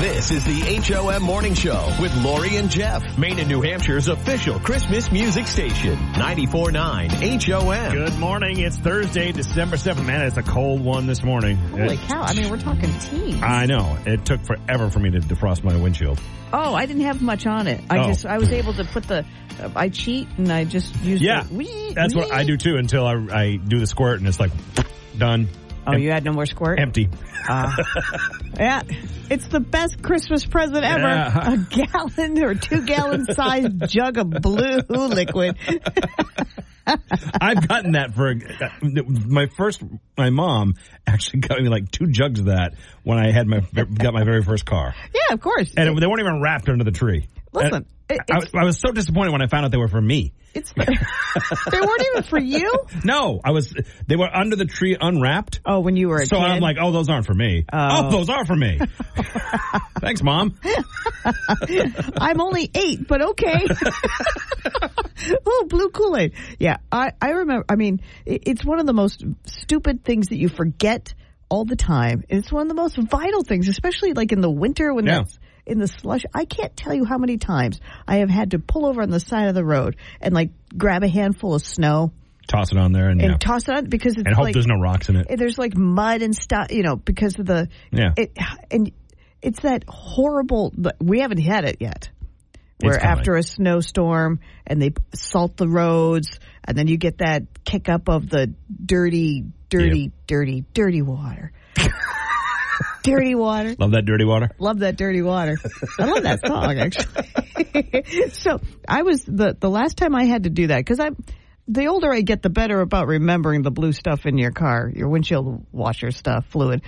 This is the HOM Morning Show with Lori and Jeff, Maine and New Hampshire's official Christmas music station. 94.9 HOM. Good morning. It's Thursday, December 7th. Man, it's a cold one this morning. Holy It- cow. I mean, we're talking teens. I know. It took forever for me to defrost my windshield. oh, I didn't have much on it. I Oh. just, I was able to put the, uh, I cheat and I just used Yeah. the wee, That's what. I do too until I, I do the squirt and it's like, done. Oh, Em- you had no more squirt? Empty. Ah. yeah. It's the best Christmas present ever. Yeah. A gallon or two gallon sized jug of blue liquid. I've gotten that for my first. My mom actually got me like two jugs of that when I had my got my very first car, yeah, of course. and it, they weren't even wrapped under the tree. Listen, it- I, I was so disappointed when I found out they were for me. it's, they weren't even for you? No, I was. They were under the tree, unwrapped. Oh, when you were a So kid? I'm like, oh, those aren't for me. Oh. Oh, those are for me. Thanks, mom. I'm only eight, but okay. oh, blue Kool Aid. Yeah, I, I remember. I mean, it's one of the most stupid things that you forget all the time. And It's one of the most vital things, especially like in the winter when Yeah. that's in the slush. I can't tell you how many times I have had to pull over on the side of the road and like grab a handful of snow Toss it on there and, and yeah. toss it on because it's and hope like there's no rocks in it. Eh, there's like mud and stuff, you know, because of the Yeah. It, and it's that horrible. We haven't had it yet. Where after a snowstorm and they salt the roads, and then you get that kick up of the dirty, dirty, dirty, dirty water. dirty water. Love that dirty water. Love that dirty water. I love that song actually. so I was the the last time I had to do that because I'm the older I get, the better about remembering the blue stuff in your car, your windshield washer stuff, fluid.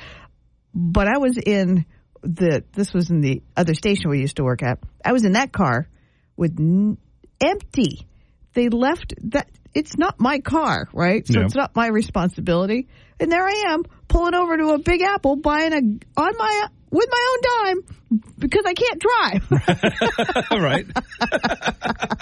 But I was in the this was in the other station we used to work at. I was in that car with n- empty. They left that. It's not my car, right? So Yeah. it's not my responsibility. And there I am pulling over to a Big Apple, buying a on my with my own dime because I can't drive. right.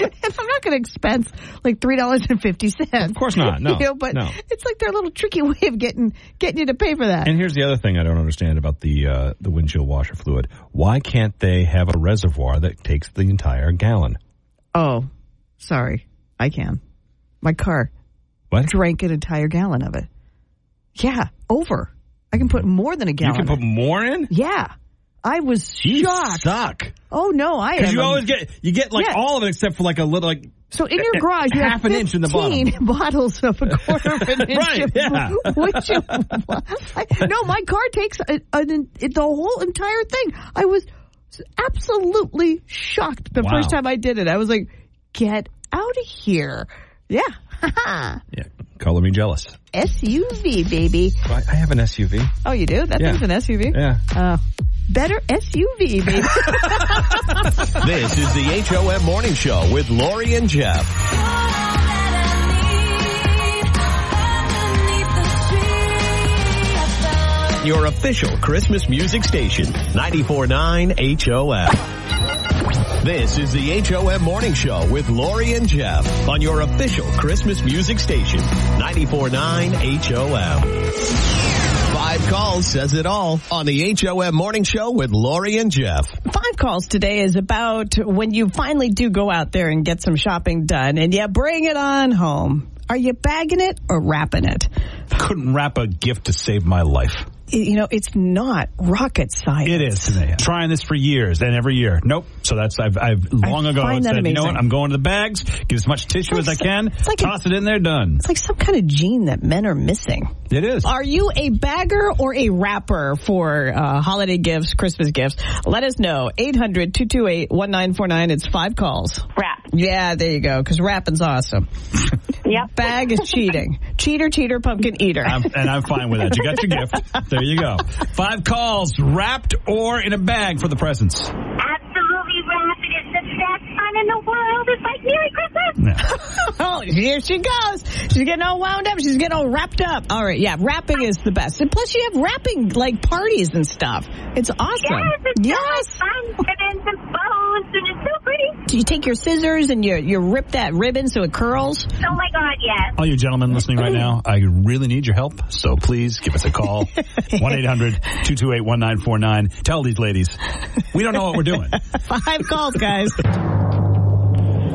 and I'm not going to expense like three dollars and fifty cents. Of course not. No. you know, but no. it's like their little tricky way of getting getting you to pay for that. And here's the other thing I don't understand about the uh, the windshield washer fluid. Why can't they have a reservoir that takes the entire gallon? oh, sorry, I can. My car What? drank an entire gallon of it. Yeah, over. I can put more than a gallon. You can put more in? yeah, I was You shocked. suck. Oh no, I Because you always get you get like Yeah. all of it except for like a little like So in your garage, you half have an inch in the 15 bottles of a quarter of an inch. Right, of yeah. I- no, my car takes a, an, it, the whole entire thing. I was absolutely shocked the Wow. first time I did it. I was like, "Get out of here!" Yeah, yeah. Color me jealous. SUV baby. I, I have an SUV. Oh, you do? That Yeah. thing's an SUV. Yeah. Uh, better SUV baby. This is the HOM Morning Show with Lori and Jeff. Your official Christmas music station. 94.9 HOM. This is the HOM Morning Show with Lori and Jeff on your official Christmas music station. 94.9 HOM. Five calls says it all on the HOM Morning Show with Lori and Jeff. Five calls today is about when you finally do go out there and get some shopping done and you bring it on home. Are you bagging it or wrapping it? couldn't wrap a gift to save my life. You know, it's not rocket science. It is today. Trying this for years and every year. Nope. So that's I've I've long ago find that said, you know what? I'm going to the bags, get as much tissue as I can, it's like a- toss it in there, done. It's like some kind of gene that men are missing. It is. Are you a bagger or a wrapper for uh, holiday gifts, Christmas gifts? Let us know. 800-228-1949. It's five calls. Wrap. Yeah, there you go, because rapping's awesome. Yep. Bag is cheating. Cheater, cheater, pumpkin eater. I'm, and I'm fine with that. You got your gift. There you go. Five calls, wrapped or in a bag for the presents. Absolutely wrap. It is the best fun in the world. It's like Merry Christmas. Yeah. oh, here she goes. She's getting all wound up. She's getting all wrapped up. All right, yeah, wrapping is the best. And plus, you have wrapping like parties and stuff. It's awesome. Yes, it's so much fun. Ribbons and bows, and it's so pretty. Do you take your scissors and you you rip that ribbon so it curls? Oh my God, yes. All you gentlemen listening right now, I really need your help, so please give us a call. 1-800-228-1949. Tell these ladies, we don't know what we're doing. Five calls, guys.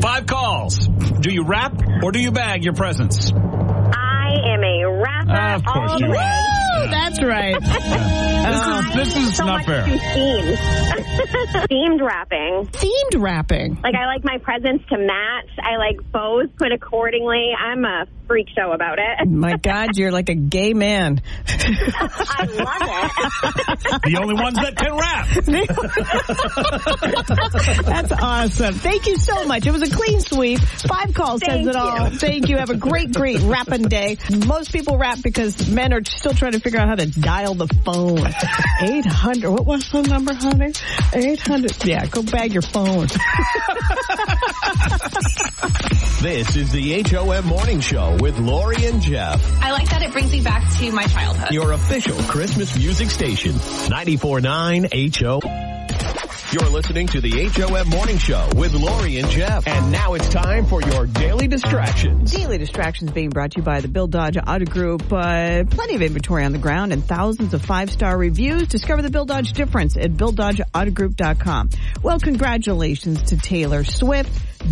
Five calls. Do you wrap or do you bag your presents? I am a rapper. Of course all you the are. Way. That's right. This is, this is so not much fair. to themes. Themed wrapping. Themed wrapping. Like I like my presents to match. I like bows put accordingly. I'm a freak show about it. My God, you're like a gay man. I love it. The only ones that can rap. That's awesome. Thank you so much. It was a clean sweep. Five calls says Thank it all. you. Thank you. Have a great, great rapping day. Most people rap because men are still trying to figure out how to dial the phone. 800. What was the number, honey? 800. Yeah, go bag your phone. This is the HOM Morning Show with Lori and Jeff, I like that it brings me back to my childhood. your official Christmas music station. 94.9 HO. You're listening to the HOM Morning Show with Lori and Jeff. And now it's time for your daily distractions. Daily distractions being brought to you by the Bill Dodge Auto Group. Uh, plenty of inventory on the ground and thousands of five-star reviews. Discover the Bill Dodge difference at BillDodgeAutoGroup.com. Well, congratulations to Taylor Swift.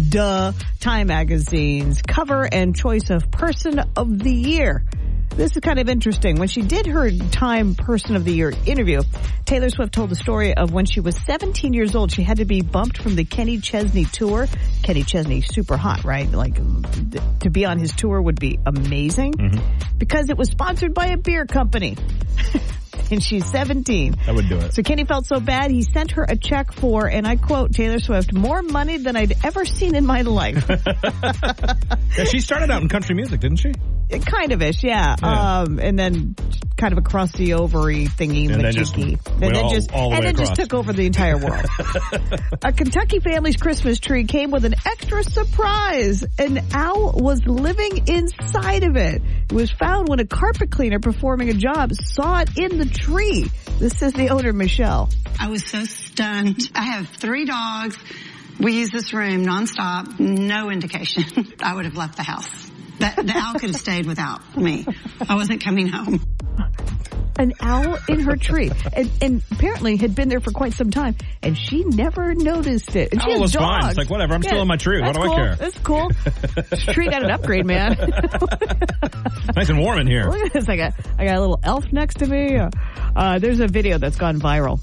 Duh. Time Magazine's cover and choice of Person of the Year. This is kind of interesting. When she did her Time Person of the Year interview, Taylor Swift told the story of when she was 17 years old, she had to be bumped from the Kenny Chesney tour. Kenny Chesney, super hot, right? Like, th- to be on his tour would be amazing mm-hmm. because it was sponsored by a beer company. and she's 17. I would do it. So Kenny felt so bad, he sent her a check for, and I quote Taylor Swift, more money than I'd ever seen in my life. Yeah, she started out in country music, didn't she? Kind of ish, yeah. Yeah. Um, and then kind of a crusty ovary thingy, And then just and then all- just all the and way then just took over the entire world. a Kentucky family's Christmas tree came with an extra surprise. An owl was living inside of it. It was found when a carpet cleaner performing a job saw it in the tree. This is the owner, Michelle. I was so stunned. I have three dogs. We use this room nonstop. No indication. I would have left the house. That, the owl could have stayed without me. I wasn't coming home. An owl in her tree, and, and apparently had been there for quite some time, and she never noticed it. And she Owl has was fine. It's like, whatever, I'm still in my tree. What that's do I cool. care? That's cool. This tree got an upgrade, man. Nice and warm in here. Look at this. I got, I got a little elf next to me. Uh, there's a video that's gone viral.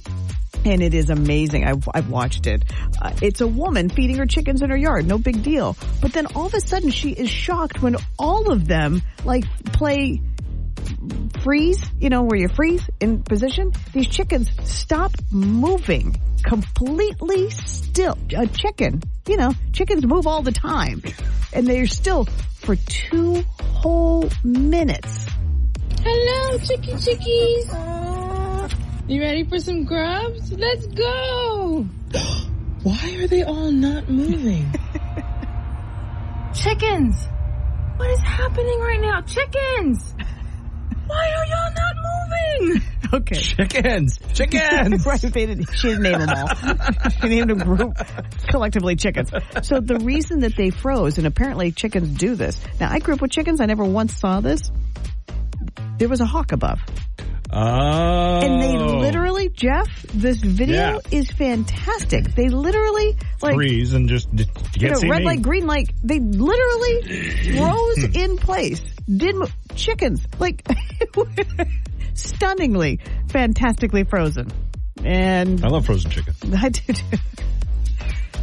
And it is amazing. I've, I've watched it. Uh, it's a woman feeding her chickens in her yard. No big deal. But then all of a sudden she is shocked when all of them like play freeze, you know, where you freeze in position. These chickens stop moving completely still. A chicken, you know, chickens move all the time and they're still for two whole minutes. Hello, chicky chickies. You ready for some grubs? Let's go. Why are they all not moving? Chickens. What is happening right now? Chickens. Why are y'all not moving? Okay. Chickens! Chickens! right, they didn't, she didn't name them all. she named them group, collectively chickens. So the reason that they froze, and apparently chickens do this. Now I grew up with chickens. I never once saw this. There was a hawk above. Oh. And they oh. literally, Jeff, this video Yeah. is fantastic. They literally, like, freeze and just, you know, red me. light, green light, they literally froze hmm. in place. Didn't. Chickens, like, stunningly, fantastically frozen. And I love frozen chicken. I do too.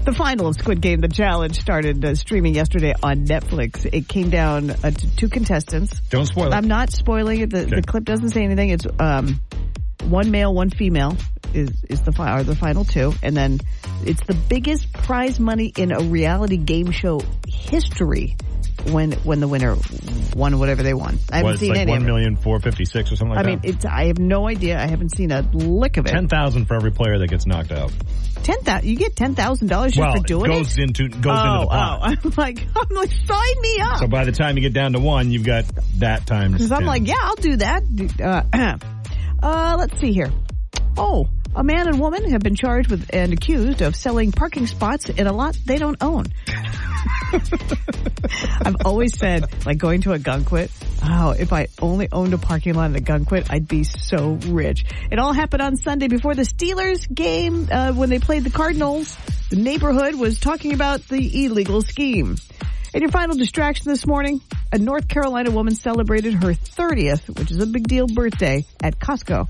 The final of Squid Game, the challenge, started uh, streaming yesterday on Netflix. It came down uh, to two contestants. Don't spoil it. I'm not spoiling it. The, Okay. the clip doesn't say anything. It's um, one male, one female is is the fi- are the final two, and then it's the biggest prize money in a reality game show history when when the winner won whatever they won. I haven't Was seen like any it. million four fifty six or something like I that. mean, it's I have no idea. I haven't seen a lick of it. ten thousand for every player that gets knocked out. Ten thousand. You get ten thousand dollars just well, for doing it goes it. into goes oh, into the pot. oh, I'm like, I'm like, sign me up. So by the time you get down to one, you've got that times. Because I'm like, yeah, I'll do that. Uh, uh, let's see here. Oh, a man and woman have been charged with and accused of selling parking spots in a lot they don't own. I've always said, like going to Ogunquit, oh, if I only owned a parking lot at Ogunquit, I'd be so rich. It all happened on Sunday before the Steelers game, uh, when they played the Cardinals. The neighborhood was talking about the illegal scheme. And your final distraction this morning, a North Carolina woman celebrated her 30th, which is a big deal birthday, at Costco.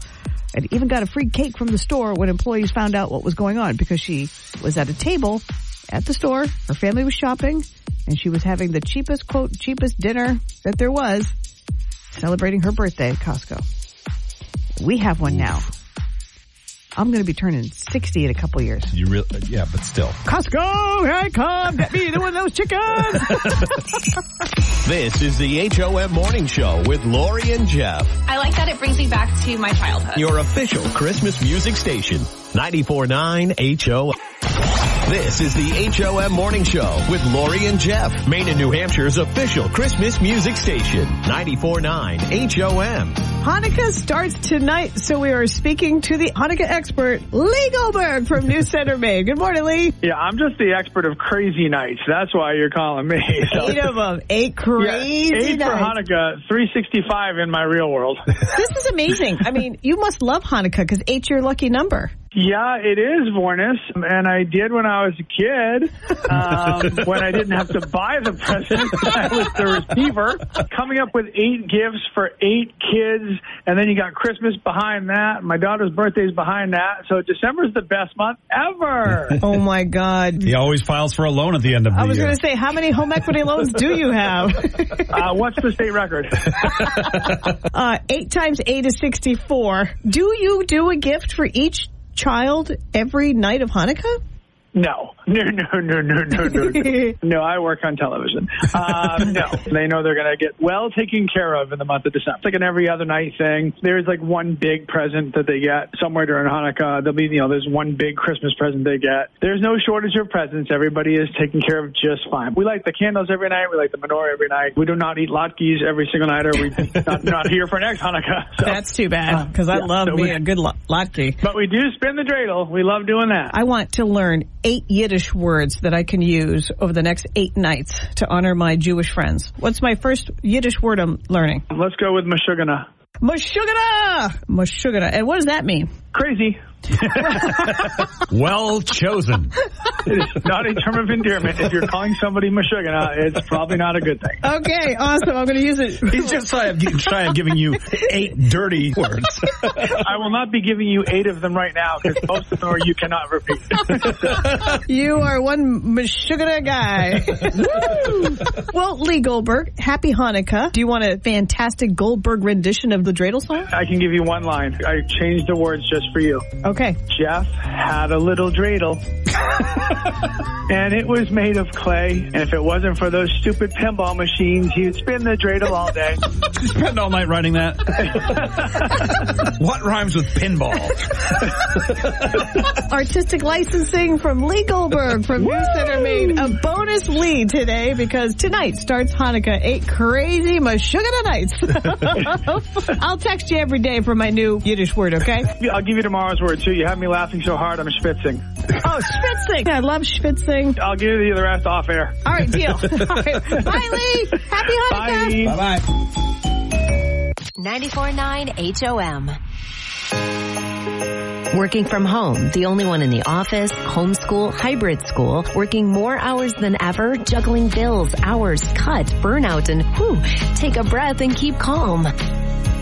And even got a free cake from the store when employees found out what was going on because she was at a table at the store, her family was shopping, and she was having the cheapest, quote, cheapest dinner that there was, celebrating her birthday at Costco. We have one now. I'm going to be turning 60 in a couple years. you really, yeah, but still. Costco, here I come, get me the one of those chickens. This is the HOM Morning Show with Lori and Jeff, I like that it brings me back to my childhood. your official Christmas music station. 94.9 HOM. This is the HOM Morning Show with Lori and Jeff, Maine and New Hampshire's official Christmas music station. 94.9 HOM. Hanukkah starts tonight, so we are speaking to the Hanukkah expert, Lee Goldberg from New Center, Maine. Good morning, Lee. Yeah, I'm just the expert of crazy nights. That's why you're calling me. So- Eight of them. Eight Yeah, crazy eight for. Hanukkah, 365 in my real world. This is amazing. I mean, you must love Hanukkah because eight's your lucky number. Yeah, it is Vornis, and I did when I was a kid. Um, when I didn't have to buy the present, I was the receiver. Coming up with eight gifts for eight kids, and then you got Christmas behind that. My daughter's birthday's behind that. So December's the best month ever. Oh my God. He always files for a loan at the end of the I was going to say, how many home equity loans do you have? Uh, what's the state record? uh, eight times eight is 64. Do you do a gift for each child every night of Hanukkah? No, no, no, no, no, no, no. No, I work on television. Um, no, they know they're going to get well taken care of in the month of December. It's like an every other night thing. There's like one big present that they get somewhere during Hanukkah. There'll be, you know, there's one big Christmas present they get. There's no shortage of presents. Everybody is taken care of just fine. We light the candles every night. We light the menorah every night. We do not eat latkes every single night, or we not, not here for next Hanukkah. So, That's too bad because I yeah, love so me we- a good latke. but we do spin the dreidel. We love doing that. I want to learn eight Yiddish words that I can use over the next eight nights to honor my Jewish friends. What's my first Yiddish word I'm learning? Let's go with Meshuggah. Mashugana! Mashugana. And what does that mean? Crazy. well chosen. It is not a term of endearment. If you're calling somebody Meshuggah, it's probably not a good thing. Okay, awesome. I'm going to use it. He's just trying trying giving you eight dirty words. I will not be giving you eight of them right now because most of them are you cannot repeat. You are one Mashugana guy. Well, Lee Goldberg, happy Hanukkah. Do you want a fantastic Goldberg rendition of the dreidel song? I can give you one line. I changed the words just for you. Okay. Jeff had a little dreidel. and it was made of clay. And if it wasn't for those stupid pinball machines, you'd spin the dreidel all day. You spend all night writing that. what rhymes with pinball? Artistic licensing from Lee Goldberg from New Center, Maine. A bonus lead today because tonight starts Hanukkah. Eight crazy Mashugana nights. I'll text you every day for my new Yiddish word, okay? I'll give you tomorrow's word too. You have me laughing so hard, I'm schwitzing. Oh, schwitzing. I love schwitzing. I'll give you the rest off air. All right, deal. All right. Bye, Lee. Happy Hanukkah. Bye. Bye bye. 94.9 HOM. Working from home, the only one in the office, homeschool, hybrid school, working more hours than ever, juggling bills, hours, cut, burnout, and whew, take a breath and keep calm.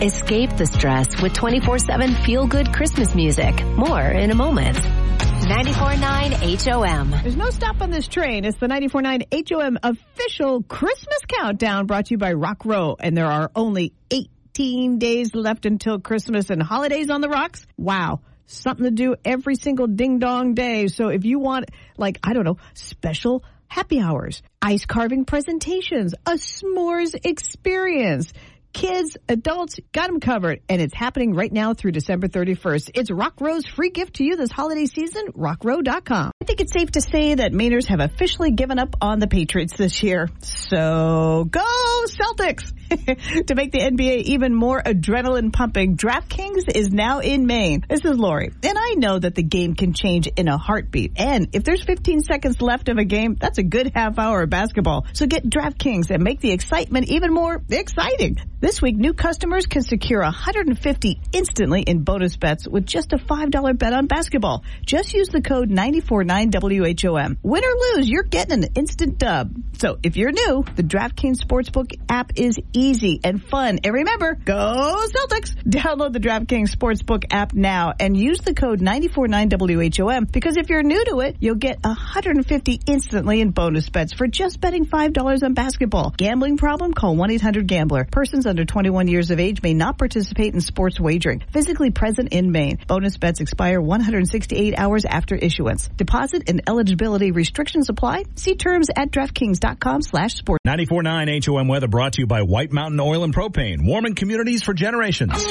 Escape the stress with 24-7 feel-good Christmas music. More in a moment. 94.9 HOM. There's no stop on this train. It's the 94.9 HOM official Christmas countdown brought to you by Rock Row. And there are only 18 days left until Christmas and holidays on the rocks. Wow. something to do every single ding dong day. So if you want, like, I don't know, special happy hours, ice carving presentations, a s'mores experience, kids, adults, got them covered. And it's happening right now through December 31st. It's Rock Row's free gift to you this holiday season, rockrow.com. I think it's safe to say that Mainers have officially given up on the Patriots this year. So go Celtics! to make the NBA even more adrenaline pumping, DraftKings is now in Maine. This is Lori. And I know that the game can change in a heartbeat. And if there's 15 seconds left of a game, that's a good half hour of basketball. So get DraftKings and make the excitement even more exciting. This week, new customers can secure 150 instantly in bonus bets with just a $5 bet on basketball. Just use the code 949WHOM. Win or lose, you're getting an instant dub. So if you're new, the DraftKings Sportsbook app is easy and fun. And remember, go Celtics! Download the DraftKings Sportsbook app now and use the code 949WHOM because if you're new to it, you'll get 150 instantly in bonus bets for just betting $5 on basketball. Gambling problem? Call 1-800-GAMBLER. Persons under 21 years of age may not participate in sports wagering. Physically present in Maine. Bonus bets expire 168 hours after issuance. Deposit and eligibility restrictions apply. See terms at DraftKings.com slash sports. 94.9 HOM weather brought to you by White Mountain Oil and Propane. Warming communities for generations.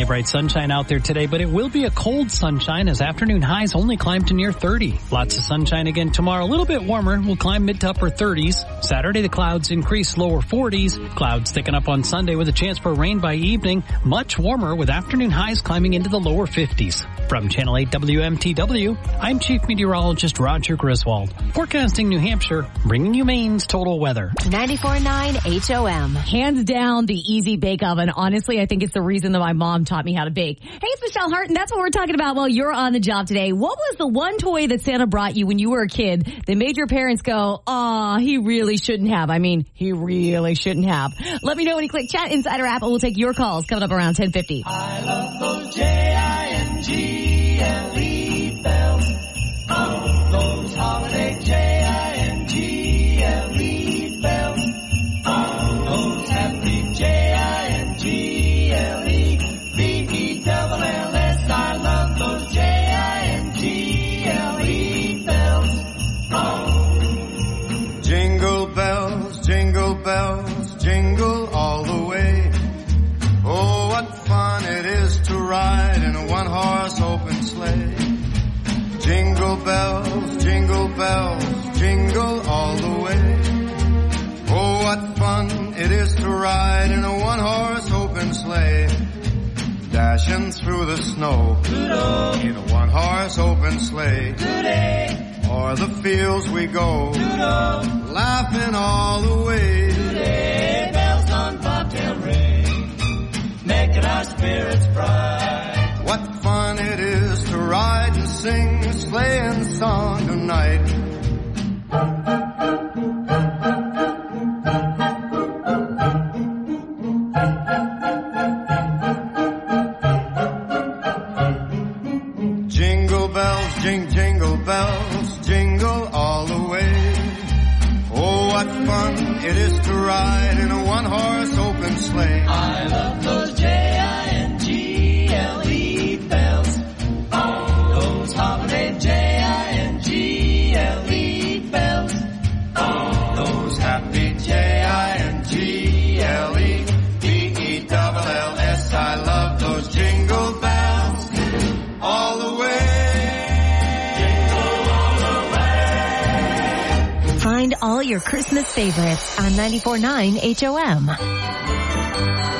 Plenty of bright sunshine out there today, but it will be a cold sunshine as afternoon highs only climb to near 30. Lots of sunshine again tomorrow, a little bit warmer. We'll climb mid to upper 30s. Saturday, the clouds increase lower 40s. Clouds thicken up on Sunday with a chance for rain by evening. Much warmer with afternoon highs climbing into the lower 50s. From Channel 8 WMTW, I'm Chief Meteorologist Roger Griswold. Forecasting New Hampshire, bringing you Maine's total weather. 94.9 HOM. Hands down, the easy bake oven. Honestly, I think it's the reason that my mom taught me how to bake. Hey, it's Michelle Hart, and that's what we're talking about while you're on the job today. What was the one toy that Santa brought you when you were a kid that made your parents go, aw, he really shouldn't have? I mean, he really shouldn't have. Let me know when you click chat inside our app, and we'll take your calls coming up around 1050. Through the snow in a one-horse open sleigh. O'er the fields we go, laughing all the way. bells on bobtail ring, making our spirits bright. What fun it is to ride and sing a sleighing song tonight. It is to ride in a one-horse open sleigh. I love those J-I-N-G-L-E your Christmas favorites on 94.9 HOM.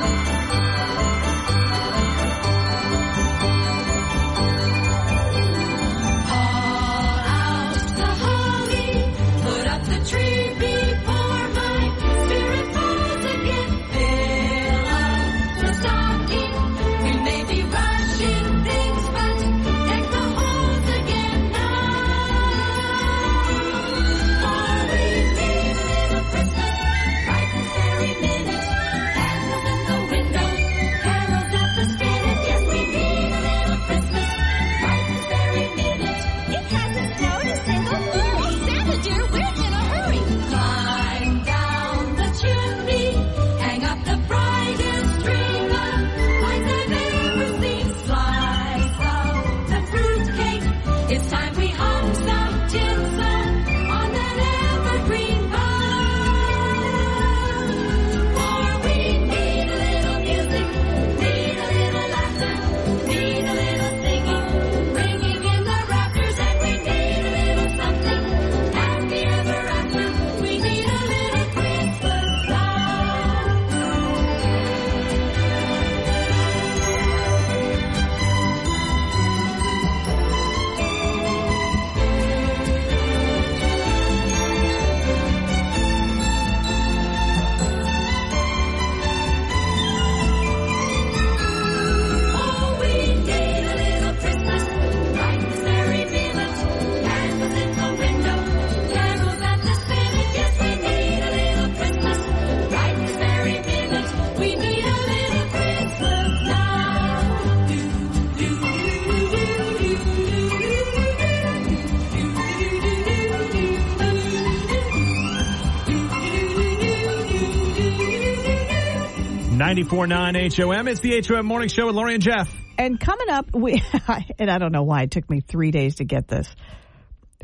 94.9 HOM. It's the HOM Morning Show with Lori and Jeff. And coming up, we and I don't know why it took me three days to get this.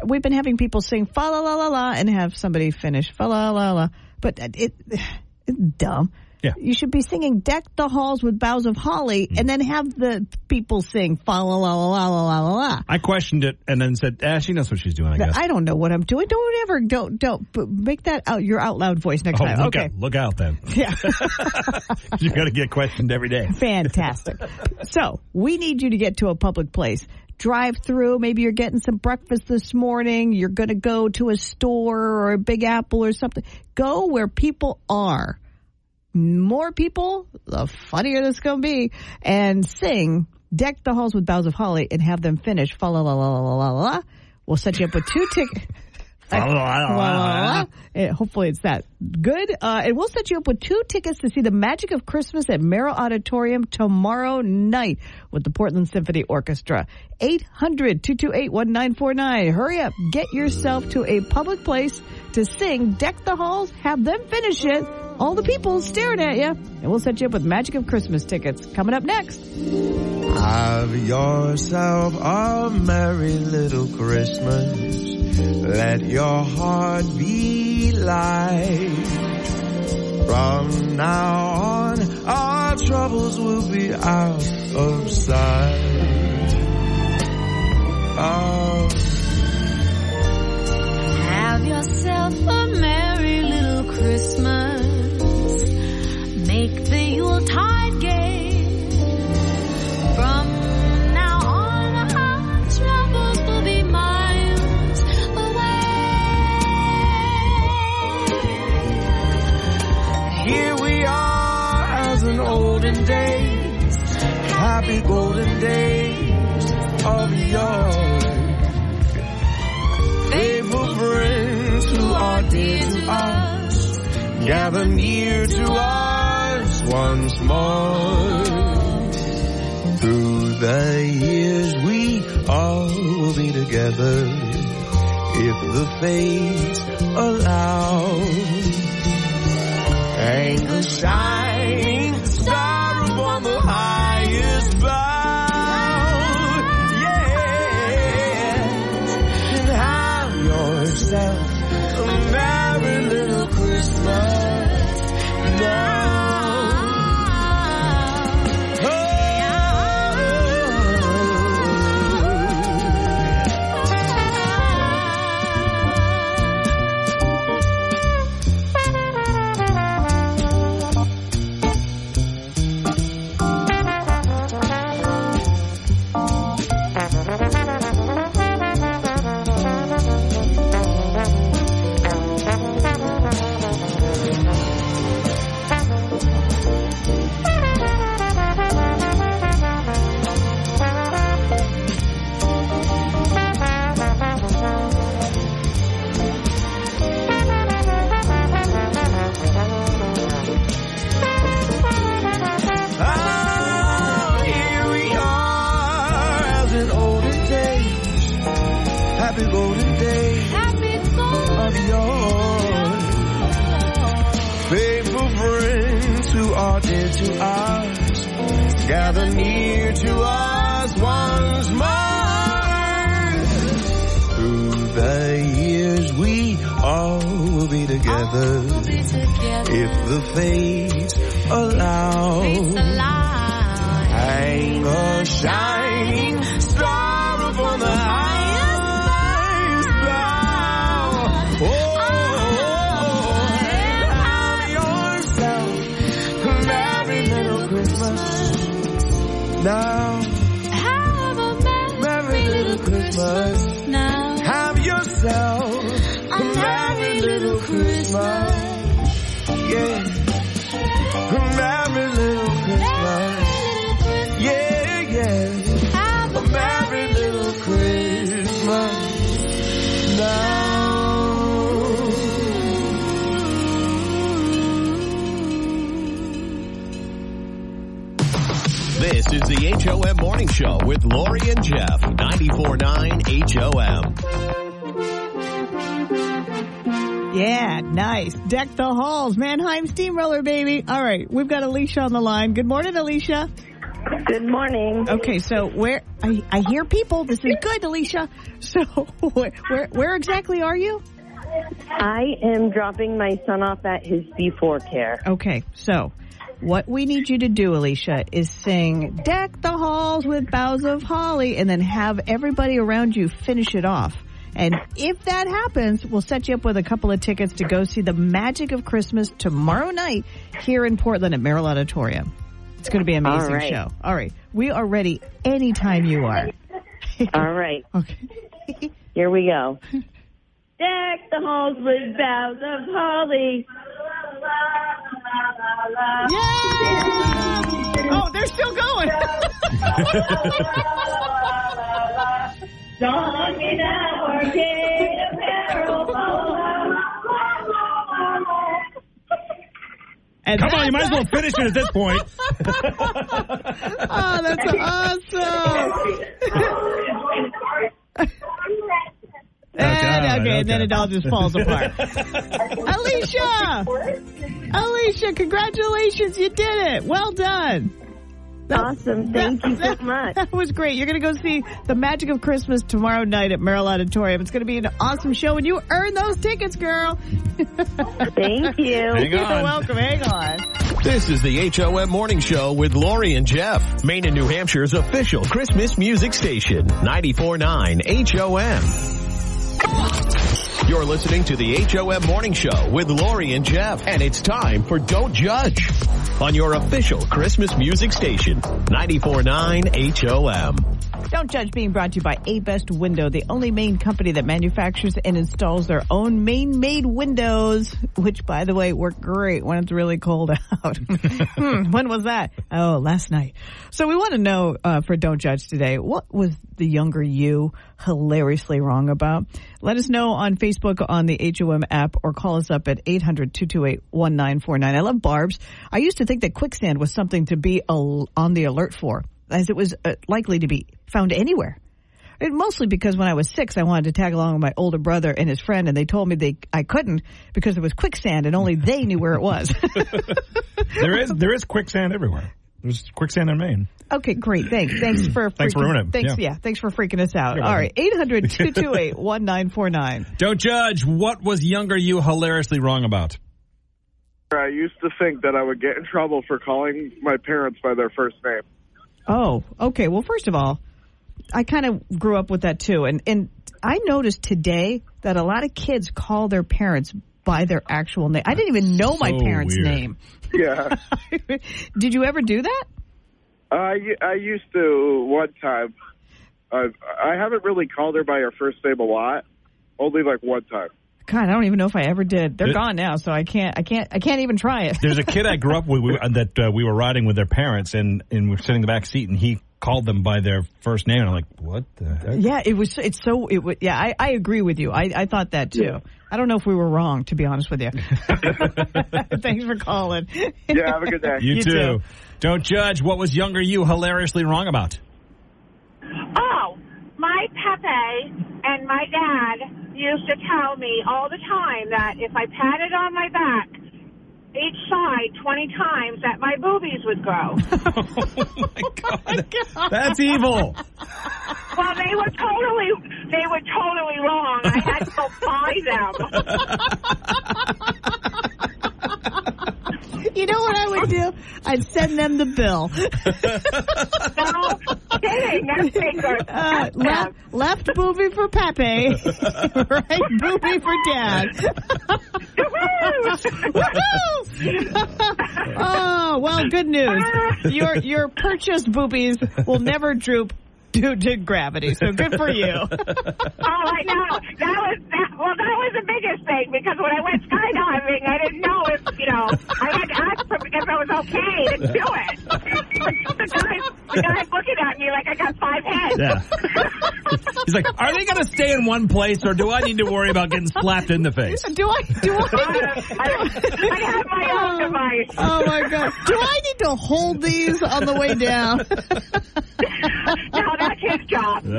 We've been having people sing fa la la la la and have somebody finish fa la la la, but it, it's dumb. Yeah. You should be singing "Deck the Halls with Boughs of Holly" and then have the people sing "Fa la la la la la la la." I questioned it and then said, ah, she knows what she's doing, I guess. I don't know what I'm doing. Don't ever don't don't but make that out your out loud voice next oh, time. look okay. out, look out then. Yeah. You're going to get questioned every day. Fantastic. so we need you to get to a public place. Drive through. Maybe you're getting some breakfast this morning. You're going to go to a store or a Big Apple or something. Go where people are. More people, the funnier this going to be. And sing Deck the Halls with Boughs of Holly and have them finish fa la la la la la la la. We'll set you up with two tickets. Fa la la la la la. Eh, Hopefully it's that good. Uh, and we'll set you up with two tickets to see the magic of Christmas at Merrill Auditorium tomorrow night with the Portland Symphony Orchestra. 800-228-1949. Hurry up. Get yourself to a public place to sing Deck the Halls. Have them finish it. All the people staring at you. And we'll set you up with Magic of Christmas tickets. Coming up next. Have yourself a merry little Christmas. Let your heart be light. From now on, our troubles will be out of sight. Morning Show with Lori and Jeff. 94.9 HOM. Yeah, nice. Deck the halls, Mannheim Steamroller, baby. All right, we've got Alicia on the line. Good morning, Alicia. Good morning. Okay, so where I, I hear people. This is good, Alicia. So where, where where exactly are you? I am dropping my son off at his B4 care. Okay, so what we need you to do, Alicia, is sing "Deck the Halls with Boughs of Holly" and then have everybody around you finish it off. And if that happens, we'll set you up with a couple of tickets to go see the Magic of Christmas tomorrow night here in Portland at Merrill Auditorium. It's going to be an amazing right. show. All right, we are ready anytime you are. All right. Okay. Here we go. Deck the halls with boughs of holly. Yeah! Oh, they're still going. Song in our gate. And Come on, you might as well finish it at this point. Oh, that's awesome. Oh, and, okay, and then it all just falls apart. Alicia! Alicia, congratulations, you did it. Well done. Awesome. Thank you so much. That was great. You're going to go see The Magic of Christmas tomorrow night at Merrill Auditorium. It's going to be an awesome show, and you earn those tickets, girl. Thank you. Hang You're on. welcome. Hang on. This is the HOM Morning Show with Lori and Jeff, Maine and New Hampshire's official Christmas music station, 94.9 HOM. You're listening to the HOM Morning Show with Lori and Jeff, and it's time for Don't Judge on your official Christmas music station, 94.9 HOM. Don't Judge being brought to you by A Best Window, the only Maine company that manufactures and installs their own Maine made windows, which by the way work great when it's really cold out. Hmm, when was that? Oh, last night. So we want to know uh, for Don't Judge today, what was the younger you hilariously wrong about? Let us know on Facebook on the HOM app or call us up at 800-228-1949. I love barbs. I used to think that quicksand was something to be al- on the alert for as it was uh, likely to be found anywhere. And mostly because when I was six, I wanted to tag along with my older brother and his friend, and they told me they I couldn't because there was quicksand and only they knew where it was. there is there is quicksand everywhere. There's quicksand in Maine. okay, great. Thanks. Thanks for Thanks for freaking- ruining it. Thanks, Yeah. yeah. Thanks for freaking us out. You're All welcome. right, 800-228-1949. Don't judge. What was younger you hilariously wrong about? I used to think that I would get in trouble for calling my parents by their first name. Oh, okay. Well, first of all, I kind of grew up with that too, and and I noticed today that a lot of kids call their parents by their actual name. I didn't even know my So parents' weird. name. Yeah. Did you ever do that? I, I used to one time. I, I haven't really called her by her first name a lot. Only like one time. God, I don't even know if I ever did. They're It- gone now, so I can't. I can't. I can't even try it. There's a kid I grew up with we, that uh, we were riding with their parents, and and we're sitting in the back seat, and he called them by their first name, and I'm like, what the heck? Yeah, it was. It's so. It was. Yeah, I, I agree with you. I, I thought that too. I don't know if we were wrong, to be honest with you. Thanks for calling. Yeah, have a good day. You, You too. too. Don't judge. What was younger you hilariously wrong about? Oh, my Pepe and my dad used to tell me all the time that if I patted on my back each side 20 times that my boobies would grow. Oh, oh, That's evil. well, they were totally, they were totally wrong. I had to go buy them. You know what I would do? I'd send them the bill. no kidding. That's. Uh, left, left booby for Pepe, right booby for Dad. Oh well, good news. Your your purchased boobies will never droop due to gravity. So good for you. Oh, I know. That was that. Well, that was the biggest thing because when I went skydiving, I didn't know if you know I had to ask for if it was okay to do it. the guy, the guy's looking at me like I got five heads. Yeah. He's like, are they going to stay in one place, or do I need to worry about getting slapped in the face? Do I? Do I? I have my own oh. device. Oh my god! Do I need to hold these on the way down? no, that's his job.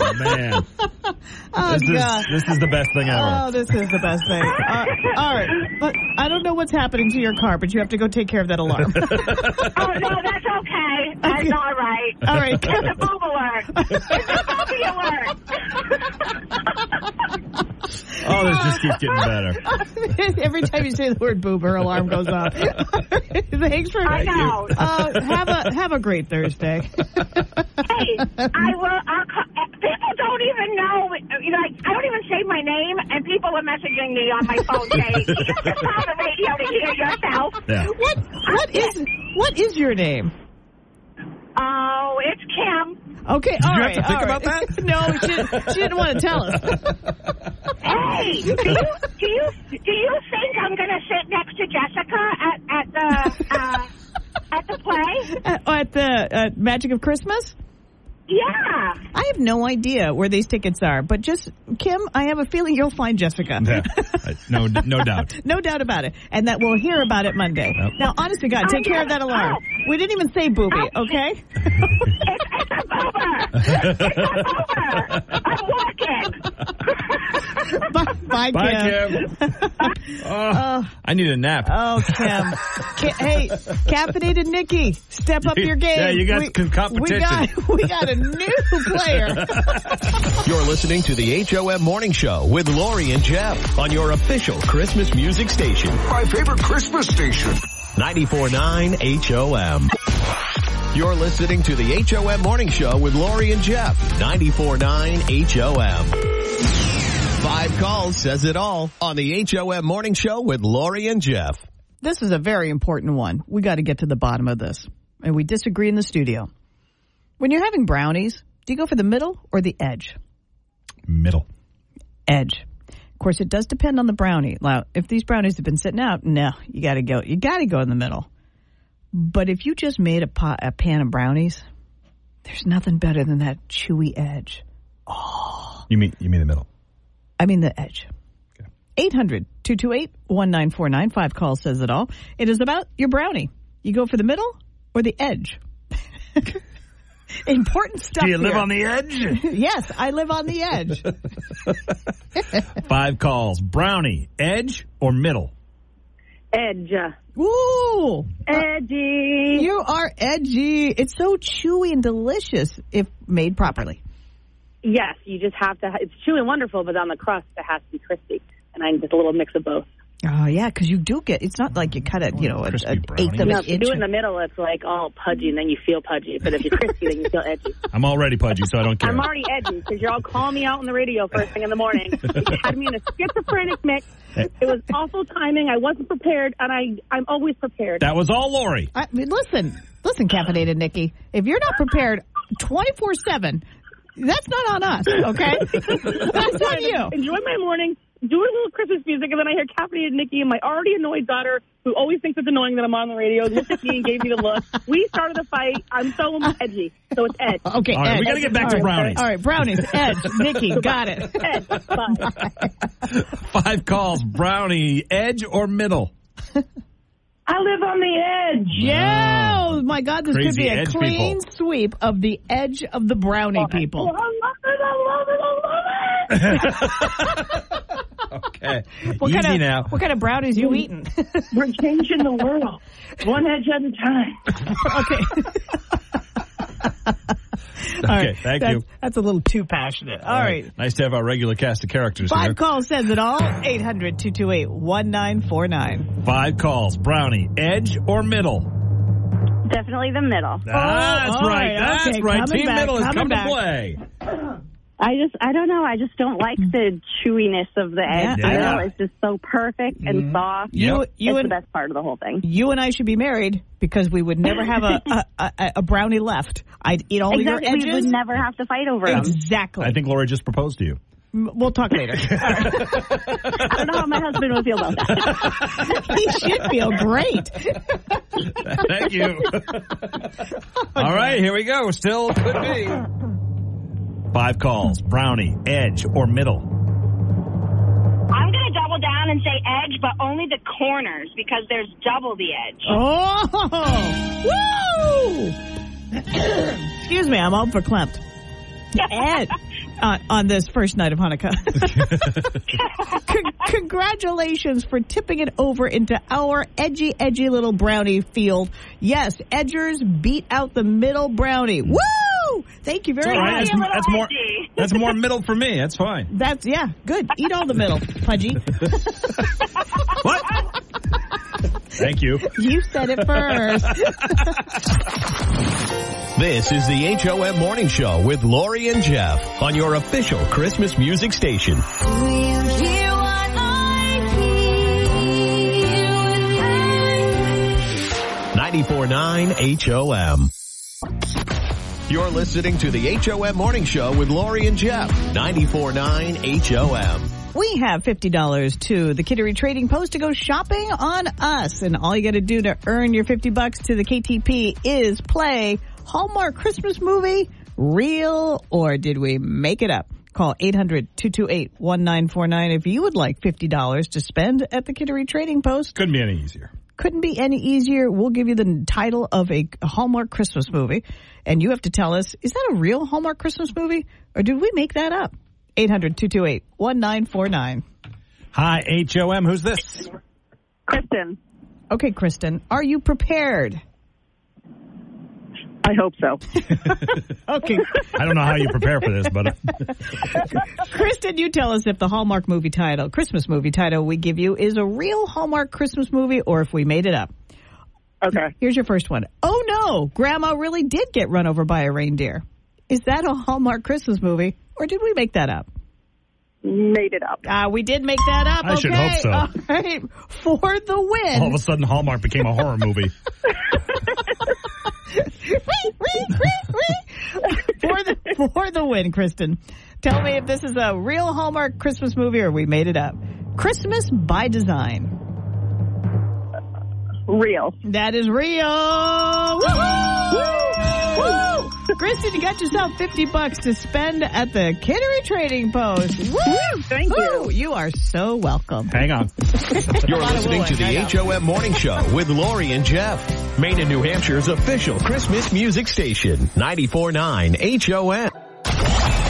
Oh man, Oh, this God. is this is the best thing ever. Oh, this is the best thing. Uh, all right. But I don't know what's happening to your car, but you have to go take care of that alarm. Oh no, that's okay. That's all right. All right. It's a boob alert. It's a booby alert. Oh, this just keeps getting better. Every time you say the word boob, her alarm goes off. Thanks for. I know. Uh, have a have a great Thursday. Hey, I will. I'll call, people don't even know. You know, like, I don't even say my name, and people are messaging me on my phone saying, "You just call the radio to hear yourself." Yeah. What what is what is your name? Oh, it's Kim. Okay, Did all you right, have to think all about right. that? no, she, she didn't want to tell us. Hey, do you do you do you think I'm going to sit next to Jessica at at the uh, at the play? At, at the uh, Magic of Christmas. Yeah. I have no idea where these tickets are, but just Kim, I have a feeling you'll find Jessica. Yeah. No, no doubt. No doubt about it. And that we'll hear about it Monday. Now, honest to God, take care of that alarm. We didn't even say booby, okay? It's, it's a. It's a boober. I'm walking. Bye, bye, Bye, Kim. Kim. Oh, oh, I need a nap. Oh, Kim. Ki- hey, caffeinated Nikki, step up your game. Yeah, you got we, competition. We got, we got a new player. You're listening to the HOM Morning Show with Lori and Jeff on your official Christmas music station. My favorite Christmas station. 94.9 HOM. You're listening to the HOM Morning Show with Lori and Jeff. 94.9 HOM. Five calls says it all on the HOM Morning Show with Lori and Jeff. This is a very important one. We got to get to the bottom of this. And we disagree in the studio. When you're having brownies, do you go for the middle or the edge? Middle. Edge. Of course, it does depend on the brownie. Now, if these brownies have been sitting out, no, you got to go. You got to go in the middle. But if you just made a, pot, a pan of brownies, there's nothing better than that chewy edge. Oh. You mean you mean the middle? I mean the edge. 800 228 1949. Five calls says it all. It is about your brownie. You go for the middle or the edge? Important stuff. Do you live here. on the edge? yes, I live on the edge. Five calls. Brownie, edge or middle? Edge. Ooh. Edgy. You are edgy. It's so chewy and delicious if made properly. Yes, you just have to. It's chewy and wonderful, but on the crust it has to be crispy, and I'm just a little mix of both. Oh yeah, because you do get. It's not like you cut it, you know, an crispy an brownie. eighth of No, an if you inch. do it in the middle, it's like all pudgy, and then you feel pudgy. But if you're crispy, then you feel edgy. I'm already pudgy, so I don't care. I'm already edgy because you're all calling me out on the radio first thing in the morning. You had me in a schizophrenic mix. It was awful timing. I wasn't prepared, and I I'm always prepared. That was all Lori. I mean, listen, listen, caffeinated Nikki. If you're not prepared 24 seven, that's not on us. Okay, that's on you. Enjoy my morning. Do a little Christmas music, and then I hear caffeinated Nikki and my already annoyed daughter, who always thinks it's annoying that I'm on the radio, looked at me and gave me the look. We started the fight. I'm so edgy, so it's Ed. Okay, All right, Ed. we gotta get back All to right, brownies. All right, brownies. Edge, Nikki, got it. Ed, bye. Five calls. Brownie, edge or middle? I live on the edge. Yeah, oh my God, this could be a edge clean sweep of the edge of the brownie people. I love it. I love it. I love it. Okay. What Easy kind of now. what kind of brownies you eating? We're changing the world, one edge at a time. okay. Okay, All right, thank that's, you. That's a little too passionate. All right. Nice to have our regular cast of characters Five here. calls says it all. 800 228 1949. Five calls. Brownie, edge or middle? Definitely the middle. That's oh, all right. right, That's okay, right. coming Team back, middle has coming come back. to play. I just, I don't know. I just don't like mm. the chewiness of the egg. Yeah, I yeah. know it's just so perfect and mm-hmm. soft. You, Yep. you, it's and, the best part of the whole thing. you and I should be married because we would never have a, a, a, a brownie left. I'd eat all exactly. your We would never have to fight over them. Exactly. I think Lori just proposed to you. We'll talk later. I don't know how my husband would feel about that. he should feel great. Thank you. All right, here we go. Still could be. Five calls. Brownie, edge or middle? I'm going to double down and say edge, but only the corners because there's double the edge. Oh, woo! Excuse me, I'm out for Klimt. And uh, on this first night of Hanukkah. Con- congratulations for tipping it over into our edgy, edgy little brownie field. Yes, edgers beat out the middle brownie. Woo! Thank you very All right, much. that's, that's more. That's more middle for me. That's fine. That's yeah, good. Eat all the middle, Pudgy. what? Thank you. You said it first. This is the HOM Morning Show with Lori and Jeff on your official Christmas music station. 94.9 HOM. You're listening to the HOM Morning Show with Lori and Jeff. 94.9 HOM. We have $50 to the Kittery Trading Post to go shopping on us. And all you got to do to earn your 50 bucks to the KTP is play Hallmark Christmas movie, real or did we make it up? Call 800-228-1949 if you would like $50 to spend at the Kittery Trading Post. Couldn't be any easier. Couldn't be any easier. We'll give you the title of a Hallmark Christmas movie and you have to tell us, is that a real Hallmark Christmas movie or did we make that up? 800-228-1949. Hi, HOM. Who's this? Kristen. Okay, Kristen, are you prepared? I hope so. okay. I don't know how you prepare for this, but uh, Kristen, you tell us if the Hallmark movie title, Christmas movie title we give you is a real Hallmark Christmas movie or if we made it up. Okay. Here's your first one. Oh no, Grandma really did get run over by a reindeer. Is that a Hallmark Christmas movie or did we make that up? Made it up. Ah, we did make that up. I should hope so. All right. For the win. all of a sudden Hallmark became a horror movie. for the for the win, Kristen. Tell me if this is a real Hallmark Christmas movie or we made it up. Christmas by design. Real. That is real. Woo-hoo! Woo! Kristen, you got yourself 50 bucks to spend at the Kittery Trading Post. Woo! Thank you. You are so welcome. Hang on. You're listening to the know. HOM Morning Show with Lori and Jeff. Maine and New Hampshire's official Christmas music station. 94.9 HOM.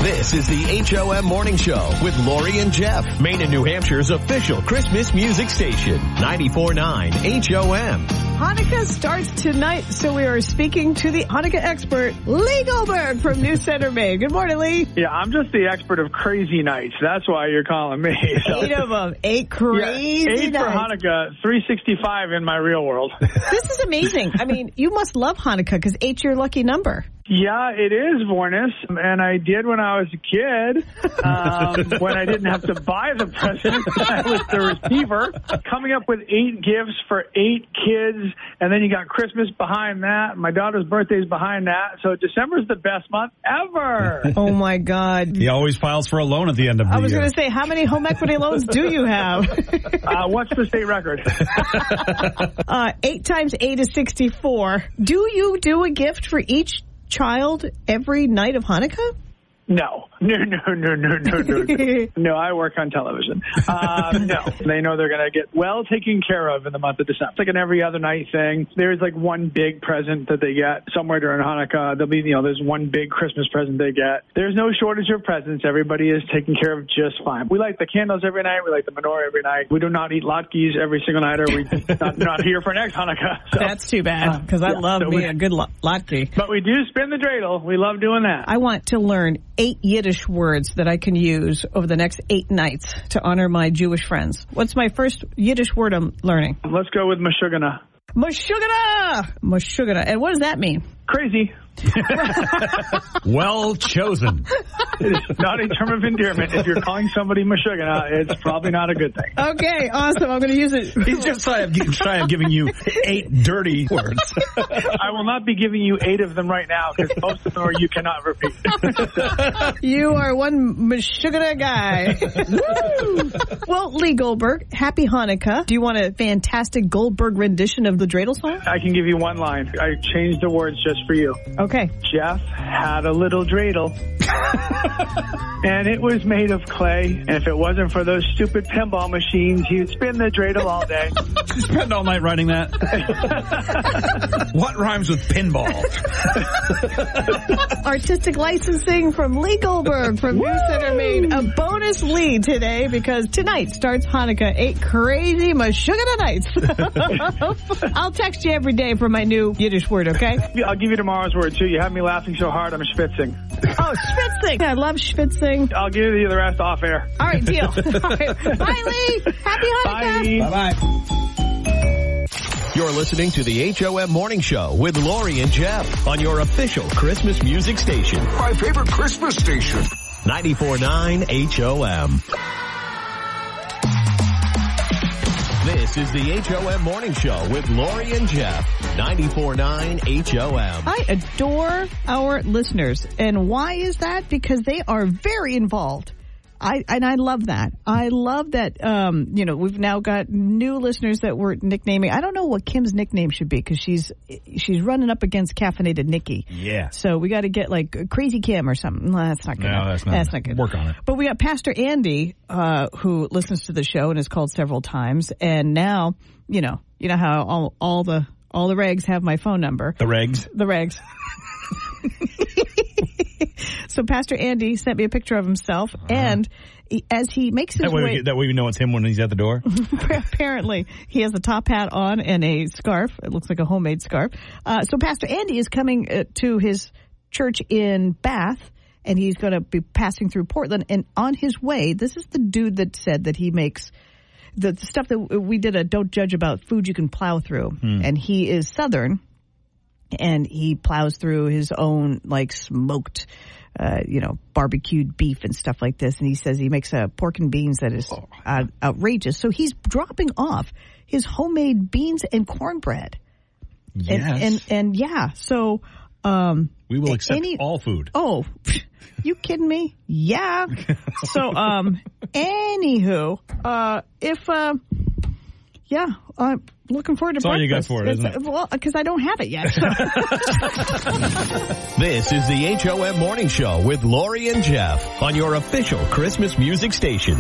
This is the HOM Morning Show with Lori and Jeff. Maine and New Hampshire's official Christmas music station. 94.9 HOM. Hanukkah starts tonight, so we are speaking to the Hanukkah expert, Lee Goldberg from New Center, Maine. Good morning, Lee. Yeah, I'm just the expert of crazy nights. That's why you're calling me. So- Eight of them. Eight crazy yeah, eight for nights. Hanukkah, 365 in my real world. This is amazing. I mean, you must love Hanukkah because eight's your lucky number. Yeah, it is Vornis, and I did when I was a kid. Um, when I didn't have to buy the present, I was the receiver. Coming up with eight gifts for eight kids, and then you got Christmas behind that. My daughter's birthday's behind that. So December's the best month ever. Oh my God. He always files for a loan at the end of the year. I was going to say, how many home equity loans do you have? Uh, what's the state record? uh, eight times eight is 64. Do you do a gift for each child every night of Hanukkah? No, no, no, no, no, no, no. No, I work on television. Um, no, they know they're going to get well taken care of in the month of December. It's like an every other night thing. There's like one big present that they get somewhere during Hanukkah. There'll be, you know, there's one big Christmas present they get. There's no shortage of presents. Everybody is taken care of just fine. We light the candles every night. We light the menorah every night. We do not eat latkes every single night, or we not, not here for next Hanukkah. So, That's too bad because I yeah, love so me we- a good latke. but we do spin the dreidel. We love doing that. I want to learn eight Yiddish words that I can use over the next eight nights to honor my Jewish friends. What's my first Yiddish word I'm learning? Let's go with Meshuggah. Mashugana! Mashugana. And what does that mean? Crazy. well chosen. It is not a term of endearment. If you're calling somebody Meshuggah, uh, it's probably not a good thing. Okay, awesome. I'm going to use it. He's just shy of, shy of giving you eight dirty words. I will not be giving you eight of them right now because most of them are you cannot repeat. You are one Meshuggah guy. Woo! Well, Lee Goldberg, happy Hanukkah. Do you want a fantastic Goldberg rendition of the dreidel song? I can give you one line. I changed the words just for you. Okay. Jeff had a little dreidel. and it was made of clay. And if it wasn't for those stupid pinball machines, you'd spin the dreidel all day. You spend all night writing that? what rhymes with pinball? Artistic licensing from Lee Goldberg from New Center, Maine. A bonus lead today because tonight starts Hanukkah. Eight crazy Meshuggah nights. I'll text you every day for my new Yiddish word, okay? I'll give you tomorrow's word too. You have me laughing so hard I'm schwitzing. Oh, schwitzing. I love schwitzing. I'll give you the rest off air. All right, deal. All right. Bye, Lee. Happy Hanukkah. Bye bye. You're listening to the HOM Morning Show with Lori and Jeff on your official Christmas music station. My favorite Christmas station. 94.9 HOM. This is the HOM Morning Show with Lori and Jeff. 94.9 HOM. I adore our listeners. And why is that? Because they are very involved. I, and I love that. I love that, um, you know, we've now got new listeners that we're nicknaming. I don't know what Kim's nickname should be because she's, she's running up against caffeinated Nikki. Yeah. So we got to get like Crazy Kim or something. No, that's not good. No, that's not. That's not good. Work on it. But we got Pastor Andy, uh, who listens to the show and has called several times. And now, you know, you know how all, all the, all the regs have my phone number. The regs? The regs. so Pastor Andy sent me a picture of himself and he, as he makes his That way, way, that way we know it's him when he's at the door. apparently he has a top hat on and a scarf. It looks like a homemade scarf. Uh, so Pastor Andy is coming uh, to his church in Bath and he's going to be passing through Portland. And on his way, this is the dude that said that he makes the, the stuff that we did a don't judge about food you can plow through. Hmm. And he is Southern and he plows through his own like smoked uh, you know, barbecued beef and stuff like this. And he says he makes a pork and beans that is uh, outrageous. So he's dropping off his homemade beans and cornbread. And, Yes. and, and yeah, so, um, We will accept any- all food. Oh, you kidding me? Yeah. So, um, anywho, uh, if, uh, yeah, I'm looking forward to That's all you got breakfast. for it, isn't It's- Well, because I don't have it yet. This is the HOM Morning Show with Lori and Jeff on your official Christmas music station.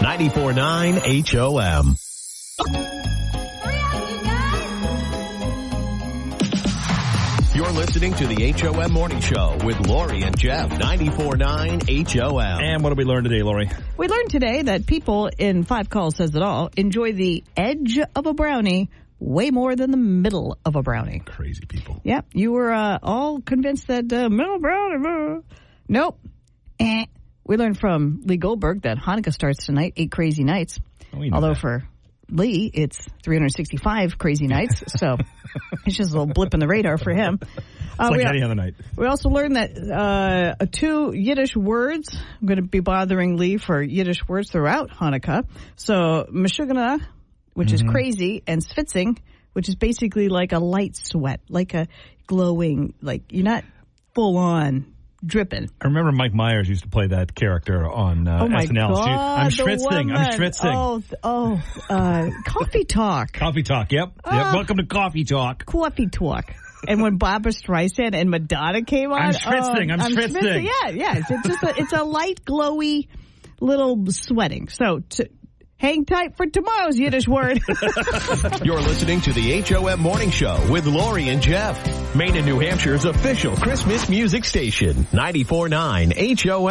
94.9 HOM. You're listening to the HOM Morning Show with Lori and Jeff. 94.9 HOM. And what did we learn today, Lori? we learned today that people in Five Calls Says It All enjoy the edge of a brownie way more than the middle of a brownie. Crazy people. Yep, you were uh, all convinced that uh, middle brownie. uh, Nope. Eh. We learned from Lee Goldberg that Hanukkah starts tonight, eight crazy nights. we know Although for Lee, it's 365 crazy nights, so it's just a little blip in the radar for him. Uh, like we, any other night. we also learned that uh, two Yiddish words. I'm going to be bothering Lee for Yiddish words throughout Hanukkah. So Meshuggah, which is Mhm. crazy, and Schwitzing, which is basically like a light sweat, like a glowing, like you're not full on dripping. I remember Mike Myers used to play that character on uh, oh my SNL. God! She- I'm schwitzing. I'm schwitzing. Oh, oh, uh, coffee talk. Coffee talk. Yep. yep. Ah. Welcome to Coffee Talk. coffee talk. And when Barbra Streisand and Madonna came on, I'm schwitzing, oh, I'm schwitzing. Yeah, yeah. It's just a, it's a light, glowy little sweating. So to, hang tight for tomorrow's Yiddish word. You're listening to the HOM Morning Show with Lori and Jeff. Maine and New Hampshire's official Christmas music station. 94.9 HOM.